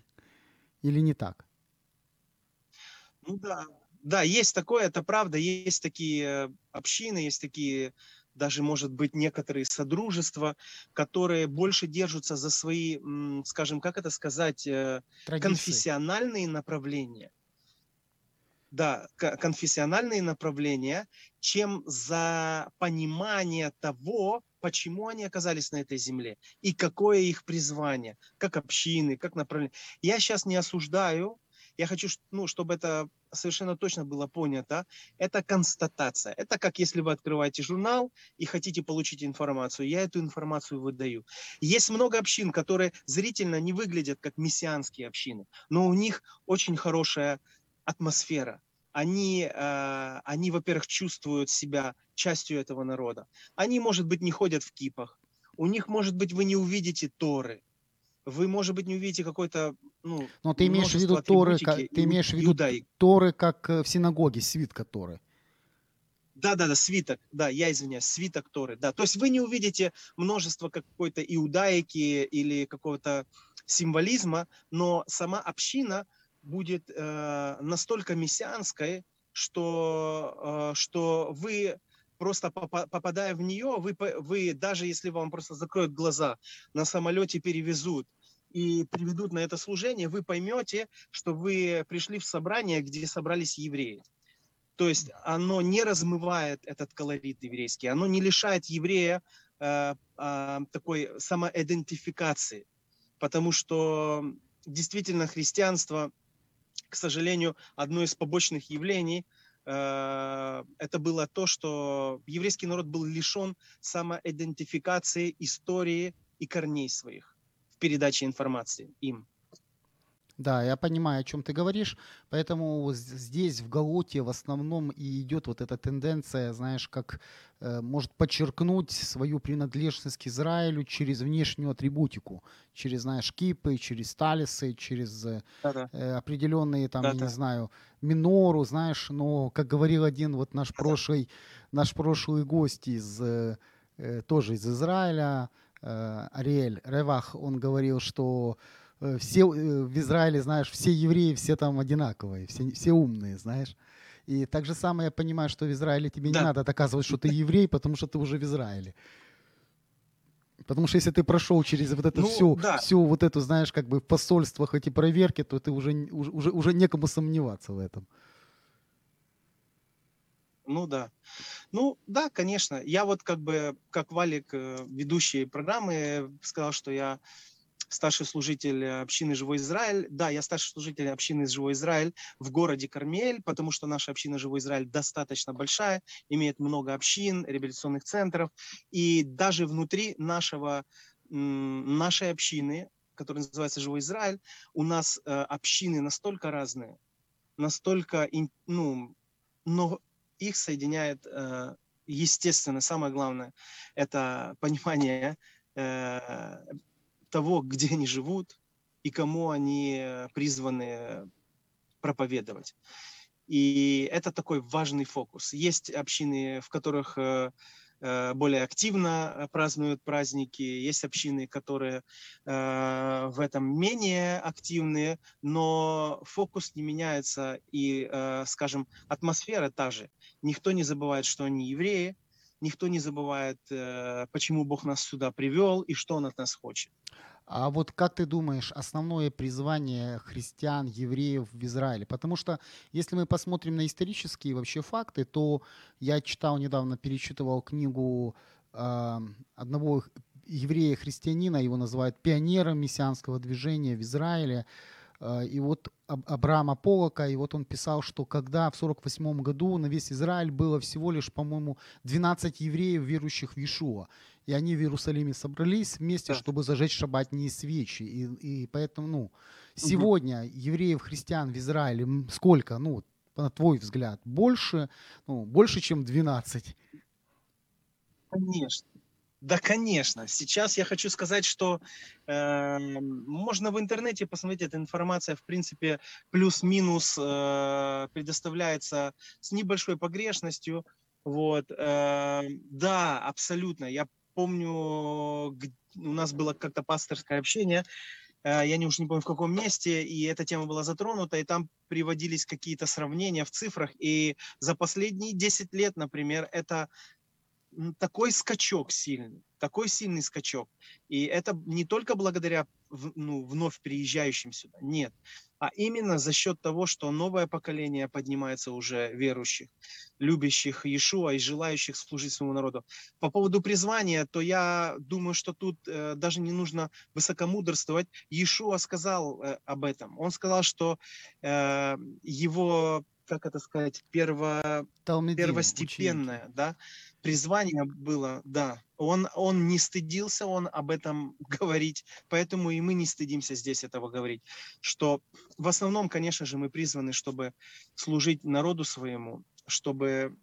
Или не так? Ну да, да, есть такое, это правда, есть такие э, общины, есть такие даже, может быть, некоторые содружества, которые больше держатся за свои, скажем, как это сказать, э, Традиции. конфессиональные направления. Да, конфессиональные направления, чем за понимание того, почему они оказались на этой земле и какое их призвание, как общины, как направление. Я сейчас не осуждаю я хочу, ну, чтобы это совершенно точно было понято. Это констатация. Это как если вы открываете журнал и хотите получить информацию. Я эту информацию выдаю. Есть много общин, которые зрительно не выглядят как мессианские общины, но у них очень хорошая атмосфера. Они, э, они во-первых, чувствуют себя частью этого народа. Они, может быть, не ходят в кипах. У них, может быть, вы не увидите Торы вы, может быть, не увидите какой-то, ну, Но ты имеешь в виду Торы, как, ты имеешь в виду. Торы, как э, в синагоге, свитка Торы. Да, да, да, свиток, да, я извиняюсь, свиток Торы, да. То есть вы не увидите множество какой-то иудаики или какого-то символизма, но сама община будет э, настолько мессианской, что, э, что вы просто попадая в нее, вы, вы даже если вам просто закроют глаза, на самолете перевезут, и приведут на это служение, вы поймете, что вы пришли в собрание, где собрались евреи. То есть оно не размывает этот колорит еврейский, оно не лишает еврея э, э, такой самоидентификации, потому что действительно христианство, к сожалению, одно из побочных явлений э, это было то, что еврейский народ был лишен самоидентификации истории и корней своих передачи информации им. Да, я понимаю, о чем ты говоришь, поэтому здесь в Галуте в основном и идет вот эта тенденция, знаешь, как э, может подчеркнуть свою принадлежность к Израилю через внешнюю атрибутику, через, знаешь, кипы, через талисы, через э, э, определенные там, Да-да. я не знаю, минору, знаешь, но, как говорил один вот наш прошлый, наш прошлый гость из, э, э тоже из Израиля, Ариэль Ревах, он говорил, что э, все э, в Израиле, знаешь, все евреи, все там одинаковые, все, все умные, знаешь. И так же самое я понимаю, что в Израиле тебе да. не надо доказывать, что ты еврей, потому что ты уже в Израиле. Потому что если ты прошел через вот это ну, всю, да. всю вот эту, знаешь, как бы в посольствах эти проверки, то ты уже, уже, уже некому сомневаться в этом. Ну да. Ну да, конечно. Я вот как бы, как Валик, э, ведущий программы, сказал, что я старший служитель общины «Живой Израиль». Да, я старший служитель общины «Живой Израиль» в городе Кармель, потому что наша община «Живой Израиль» достаточно большая, имеет много общин, реабилитационных центров. И даже внутри нашего, нашей общины, которая называется «Живой Израиль», у нас э, общины настолько разные, настолько, ну, но их соединяет, э, естественно, самое главное, это понимание э, того, где они живут и кому они призваны проповедовать. И это такой важный фокус. Есть общины, в которых э, более активно празднуют праздники, есть общины, которые в этом менее активные, но фокус не меняется и, скажем, атмосфера та же. Никто не забывает, что они евреи, никто не забывает, почему Бог нас сюда привел и что Он от нас хочет. А вот как ты думаешь, основное призвание христиан, евреев в Израиле? Потому что если мы посмотрим на исторические вообще факты, то я читал недавно, перечитывал книгу э, одного еврея-христианина, его называют пионером мессианского движения в Израиле. Э, и вот Абрама Полока, и вот он писал, что когда в 48 году на весь Израиль было всего лишь, по-моему, 12 евреев, верующих в Иешуа и они в Иерусалиме собрались вместе, да. чтобы зажечь шабатные свечи. И, и поэтому, ну, сегодня угу. евреев, христиан в Израиле сколько, ну, на твой взгляд, больше, ну, больше, чем 12? Конечно. Да, конечно. Сейчас я хочу сказать, что э, можно в интернете посмотреть, эта информация, в принципе, плюс-минус э, предоставляется с небольшой погрешностью. Вот, э, да, абсолютно. Я помню, у нас было как-то пасторское общение, э, я не уж не помню в каком месте, и эта тема была затронута, и там приводились какие-то сравнения в цифрах, и за последние 10 лет, например, это такой скачок сильный, такой сильный скачок. И это не только благодаря ну, вновь приезжающим сюда, нет, а именно за счет того, что новое поколение поднимается уже верующих, любящих Иешуа и желающих служить своему народу. По поводу призвания, то я думаю, что тут э, даже не нужно высокомудрствовать. Иешуа сказал э, об этом. Он сказал, что э, его, как это сказать, перво, первостепенное, ученик. да, призвание было, да. Он, он не стыдился, он об этом *laughs* говорить, поэтому и мы не стыдимся здесь этого говорить, что в основном, конечно же, мы призваны, чтобы служить народу своему, чтобы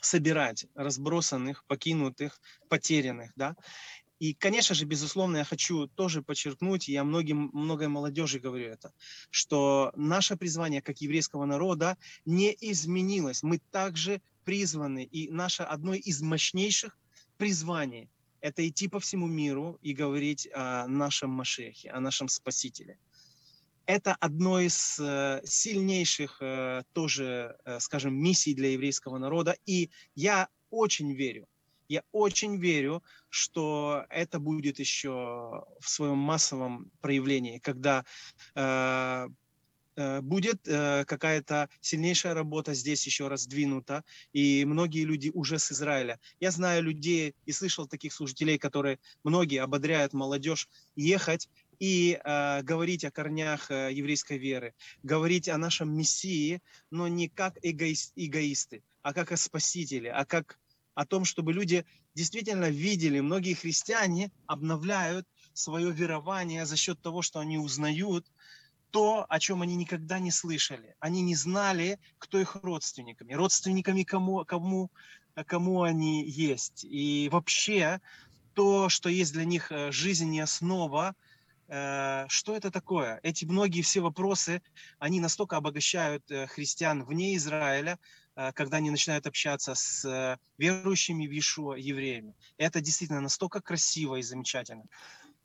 собирать разбросанных, покинутых, потерянных, да, и, конечно же, безусловно, я хочу тоже подчеркнуть, я многим, многой молодежи говорю это, что наше призвание как еврейского народа не изменилось. Мы также призваны, и наше одно из мощнейших призваний – это идти по всему миру и говорить о нашем Машехе, о нашем Спасителе. Это одно из э, сильнейших э, тоже, э, скажем, миссий для еврейского народа. И я очень верю, я очень верю, что это будет еще в своем массовом проявлении, когда будет э, какая-то сильнейшая работа здесь еще раздвинута, и многие люди уже с Израиля. Я знаю людей и слышал таких служителей, которые многие ободряют молодежь ехать и э, говорить о корнях э, еврейской веры, говорить о нашем Мессии, но не как эгоист, эгоисты, а как о Спасителе, а как о том, чтобы люди действительно видели, многие христиане обновляют свое верование за счет того, что они узнают, то, о чем они никогда не слышали. Они не знали, кто их родственниками, родственниками кому, кому, кому они есть. И вообще то, что есть для них э, жизнь и основа, э, что это такое? Эти многие все вопросы, они настолько обогащают э, христиан вне Израиля, когда они начинают общаться с верующими в Иешуа евреями. Это действительно настолько красиво и замечательно.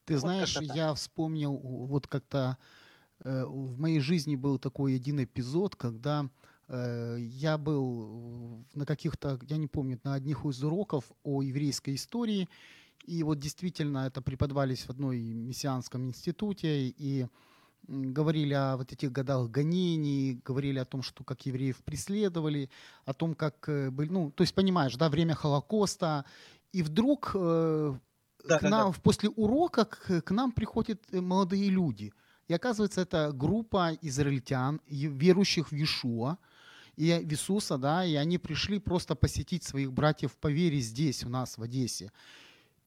Ты вот знаешь, я вспомнил вот как-то Э, в моей жизни был такой один эпизод, когда э, я был на каких-то, я не помню, на одних из уроков о еврейской истории, и вот действительно это преподавались в одной мессианском институте, и говорили о вот этих годах гонений, говорили о том, что как евреев преследовали, о том, как э, были, ну, то есть понимаешь, да, время Холокоста, и вдруг э, да, к да, нам, да. после урока к, к нам приходят молодые люди – и оказывается, это группа израильтян, верующих в Иешуа, и в Иисуса, да, и они пришли просто посетить своих братьев по вере здесь, у нас, в Одессе.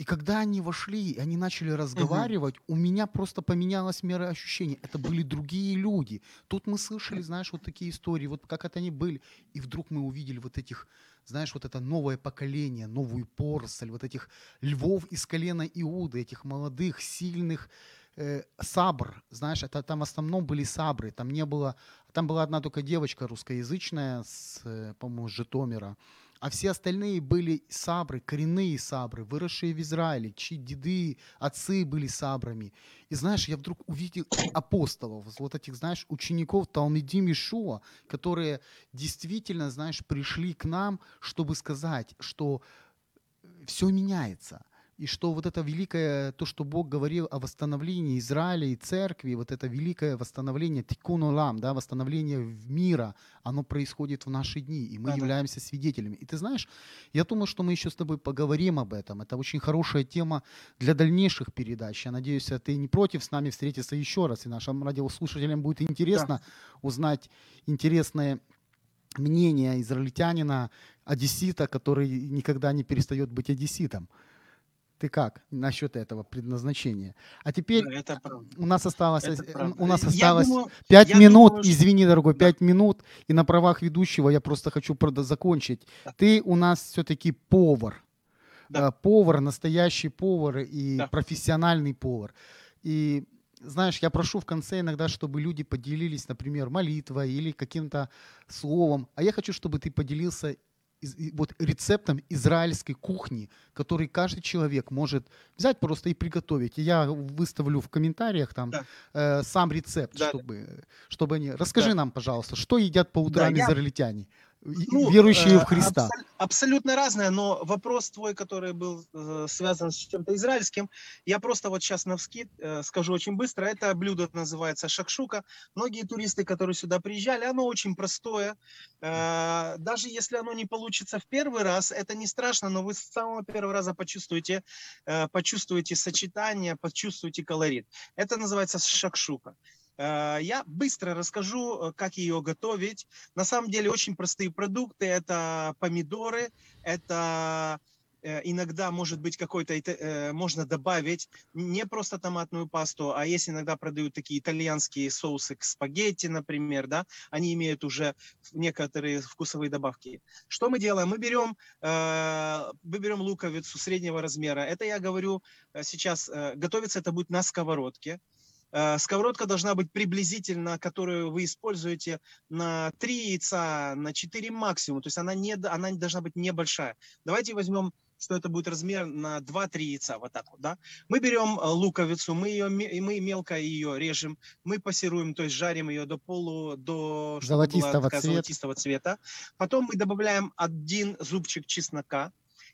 И когда они вошли, они начали разговаривать, угу. у меня просто поменялась мера ощущений. Это были другие люди. Тут мы слышали, знаешь, вот такие истории, вот как это они были. И вдруг мы увидели вот этих, знаешь, вот это новое поколение, новую поросль, вот этих львов из колена Иуды, этих молодых, сильных, э, сабр, знаешь, это там в основном были сабры, там не было, там была одна только девочка русскоязычная, с, э, по-моему, с Житомира, а все остальные были сабры, коренные сабры, выросшие в Израиле, чьи деды, отцы были сабрами. И знаешь, я вдруг увидел апостолов, вот этих, знаешь, учеников Талмидим Ишуа, которые действительно, знаешь, пришли к нам, чтобы сказать, что все меняется и что вот это великое, то, что Бог говорил о восстановлении Израиля и церкви, вот это великое восстановление тикун олам, да, восстановление мира, оно происходит в наши дни, и мы да, являемся да. свидетелями. И ты знаешь, я думаю, что мы еще с тобой поговорим об этом. Это очень хорошая тема для дальнейших передач. Я надеюсь, ты не против с нами встретиться еще раз, и нашим радиослушателям будет интересно да. узнать интересные мнения израильтянина, одессита, который никогда не перестает быть одесситом. Ты как насчет этого предназначения? А теперь это у нас осталось, э, у нас осталось думаю, 5 минут, думаю, что... извини, дорогой, 5 да. минут, и на правах ведущего я просто хочу закончить. Да. Ты у нас все-таки повар. Да. Э, повар, настоящий повар и да. профессиональный повар. И знаешь, я прошу в конце иногда, чтобы люди поделились, например, молитвой или каким-то словом. А я хочу, чтобы ты поделился вот рецептом израильской кухни, который каждый человек может взять просто и приготовить. И я выставлю в комментариях там да. э, сам рецепт, да, чтобы, да. чтобы они... Расскажи да. нам, пожалуйста, что едят по утрам да, израильтяне? Я ну, верующие в э, Христа. Абсол- абсолютно разное, но вопрос твой, который был э, связан с чем-то израильским, я просто вот сейчас на вскид э, скажу очень быстро. Это блюдо называется шакшука. Многие туристы, которые сюда приезжали, оно очень простое. Э, даже если оно не получится в первый раз, это не страшно, но вы с самого первого раза почувствуете, э, почувствуете сочетание, почувствуете колорит. Это называется шакшука. Э, я быстро расскажу, э, как ее готовить. На самом деле очень простые продукты. Это помидоры, это э, иногда может быть какой-то, можно добавить не просто томатную пасту, а есть иногда продают такие итальянские соусы к спагетти, например, да, они имеют уже некоторые вкусовые добавки. Что мы делаем? Мы берем, мы берем луковицу среднего размера. Это я говорю сейчас, готовиться это будет на сковородке. Э, сковородка должна быть приблизительно, которую вы используете на 3 яйца, на 4 максимум. То есть она, не, она должна быть небольшая. Давайте возьмем что это будет размер на 2-3 яйца, вот так вот, да. Мы берем э, луковицу, мы, ее, мы мелко ее режем, мы пассируем, то есть жарим ее до полу, до золотистого, цвет. золотистого цвета. Потом мы добавляем один зубчик чеснока,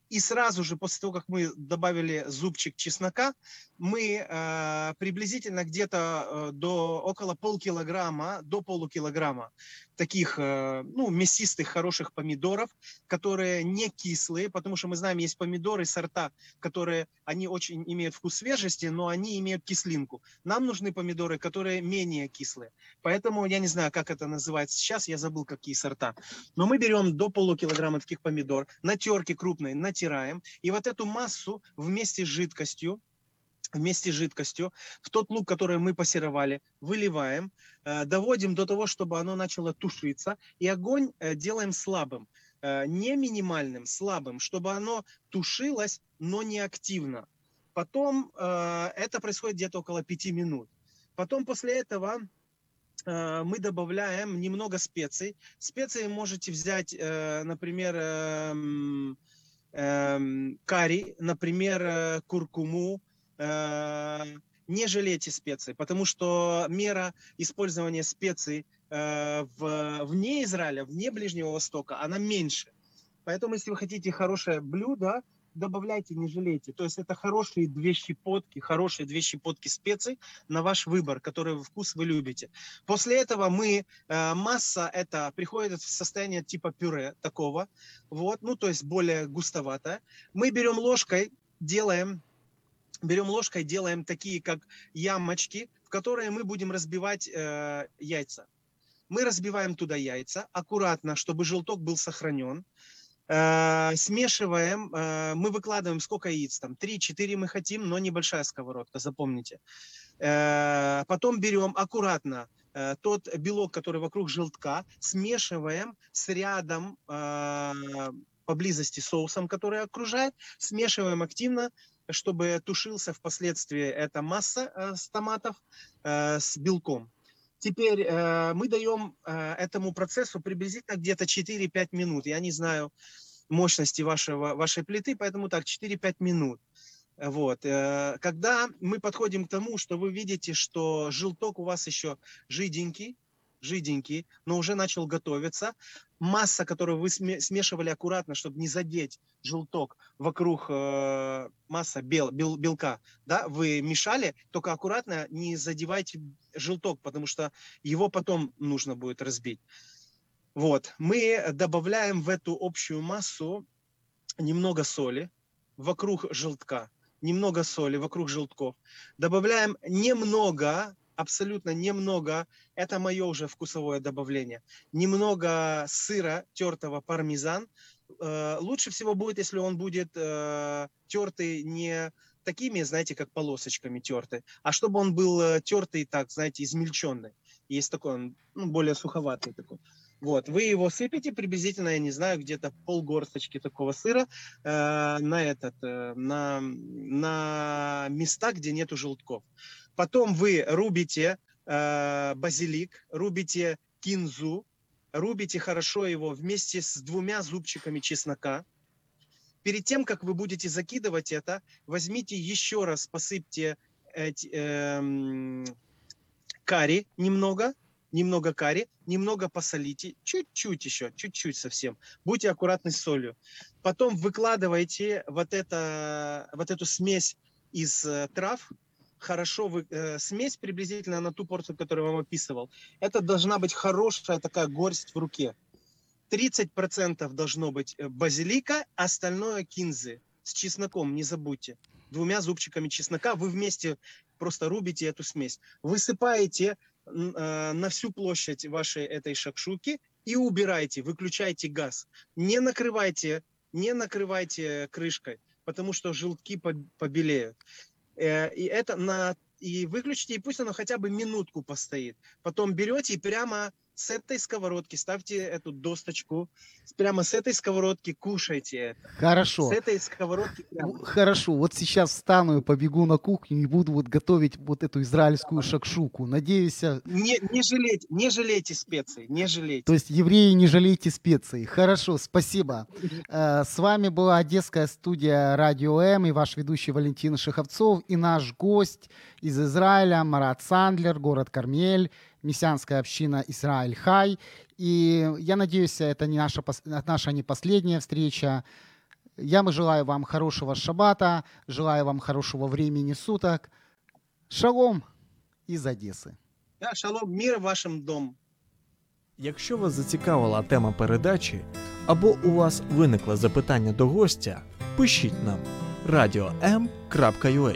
и сразу же после того, как мы добавили зубчик чеснока, мы э, приблизительно где-то э, до около полкилограмма, до полукилограмма таких, э, ну, мясистых, хороших помидоров, которые не кислые, потому что мы знаем, есть помидоры, сорта, которые, они очень имеют вкус свежести, но они имеют кислинку. Нам нужны помидоры, которые менее кислые. Поэтому я не знаю, как это называется сейчас, я забыл, какие сорта. Но мы берем до полукилограмма таких помидор, на терке крупной натираем, и вот эту массу вместе с жидкостью, вместе с жидкостью в тот лук, который мы пассеровали, выливаем, э, доводим до того, чтобы оно начало тушиться, и огонь э, делаем слабым, э, не минимальным, слабым, чтобы оно тушилось, но не активно. Потом это происходит где-то около 5 минут. Потом после этого мы добавляем немного специй. Специи можете взять, например, эм, эм, карри, например, куркуму, не жалейте специй, потому что мера использования специй э, в, вне Израиля, вне Ближнего Востока, она меньше. Поэтому, если вы хотите хорошее блюдо, добавляйте, не жалейте. То есть это хорошие две щепотки, хорошие две щепотки специй на ваш выбор, который вкус вы любите. После этого мы, э, масса это приходит в состояние типа пюре такого, вот, ну то есть более густоватое. Мы берем ложкой, делаем берем ложкой, делаем такие, как ямочки, в которые мы будем разбивать э, яйца. Мы разбиваем туда яйца аккуратно, чтобы желток был сохранен. Э, смешиваем, э, мы выкладываем сколько яиц там, 3-4 мы хотим, но небольшая сковородка, запомните. Э, потом берем аккуратно э, тот белок, который вокруг желтка, смешиваем с рядом э, поблизости соусом, который окружает, смешиваем активно, чтобы тушился впоследствии эта масса э, с томатов э, с белком. Теперь э, мы даем э, этому процессу приблизительно где-то 4-5 минут. Я не знаю мощности вашего, вашей плиты, поэтому так, 4-5 минут. Вот. Э, когда мы подходим к тому, что вы видите, что желток у вас еще жиденький, жиденький, но уже начал готовиться. Масса, которую вы смешивали аккуратно, чтобы не задеть желток вокруг э, масса бел, бел, белка, да, вы мешали, только аккуратно не задевайте желток, потому что его потом нужно будет разбить. Вот, мы добавляем в эту общую массу немного соли вокруг желтка, немного соли вокруг желтков. Добавляем немного абсолютно немного, это мое уже вкусовое добавление, немного сыра тертого пармезан. Э, лучше всего будет, если он будет э, тертый не такими, знаете, как полосочками тертый, а чтобы он был э, тертый так, знаете, измельченный. Есть такой, он ну, более суховатый такой. Вот, вы его сыпете приблизительно, я не знаю, где-то полгорсточки такого сыра э, на этот, э, на, на места, где нету желтков. Потом вы рубите э, базилик, рубите кинзу, рубите хорошо его вместе с двумя зубчиками чеснока. Перед тем, как вы будете закидывать это, возьмите еще раз, посыпьте эти, э, карри немного, немного карри, немного посолите, чуть-чуть еще, чуть-чуть совсем. Будьте аккуратны с солью. Потом выкладывайте вот, это, вот эту смесь из э, трав, хорошо вы, э, смесь приблизительно на ту порцию, которую я вам описывал. Это должна быть хорошая такая горсть в руке. 30% должно быть э, базилика, остальное кинзы с чесноком, не забудьте. Двумя зубчиками чеснока вы вместе просто рубите эту смесь. Высыпаете э, на всю площадь вашей этой шакшуки и убирайте, выключайте газ. Не накрывайте, не накрывайте крышкой, потому что желтки побелеют. Э, и это на и выключите, и пусть оно хотя бы минутку постоит. Потом берете и прямо с этой сковородки ставьте эту досточку, прямо с этой сковородки кушайте это. Хорошо. С этой сковородки прямо. Хорошо, вот сейчас встану и побегу на кухню и буду вот готовить вот эту израильскую шакшуку. Надеюсь... Не, не, жалейте, не жалейте специй, не жалейте. То есть евреи не жалейте специй. Хорошо, спасибо. Э, с вами была Одесская студия Радио М и ваш ведущий Валентин Шиховцов и наш гость из Израиля Марат Сандлер, город Кармель мессианская община Израиль Хай. И я надеюсь, это не наша, наша не последняя встреча. Я желаю вам хорошего шаббата, желаю вам хорошего времени суток. Шалом из Одеси. Да, шалом, мир вашим дом. Якщо вас зацікавила тема передачі, або у вас виникло запитання до гостя, пишіть нам radio.m.ua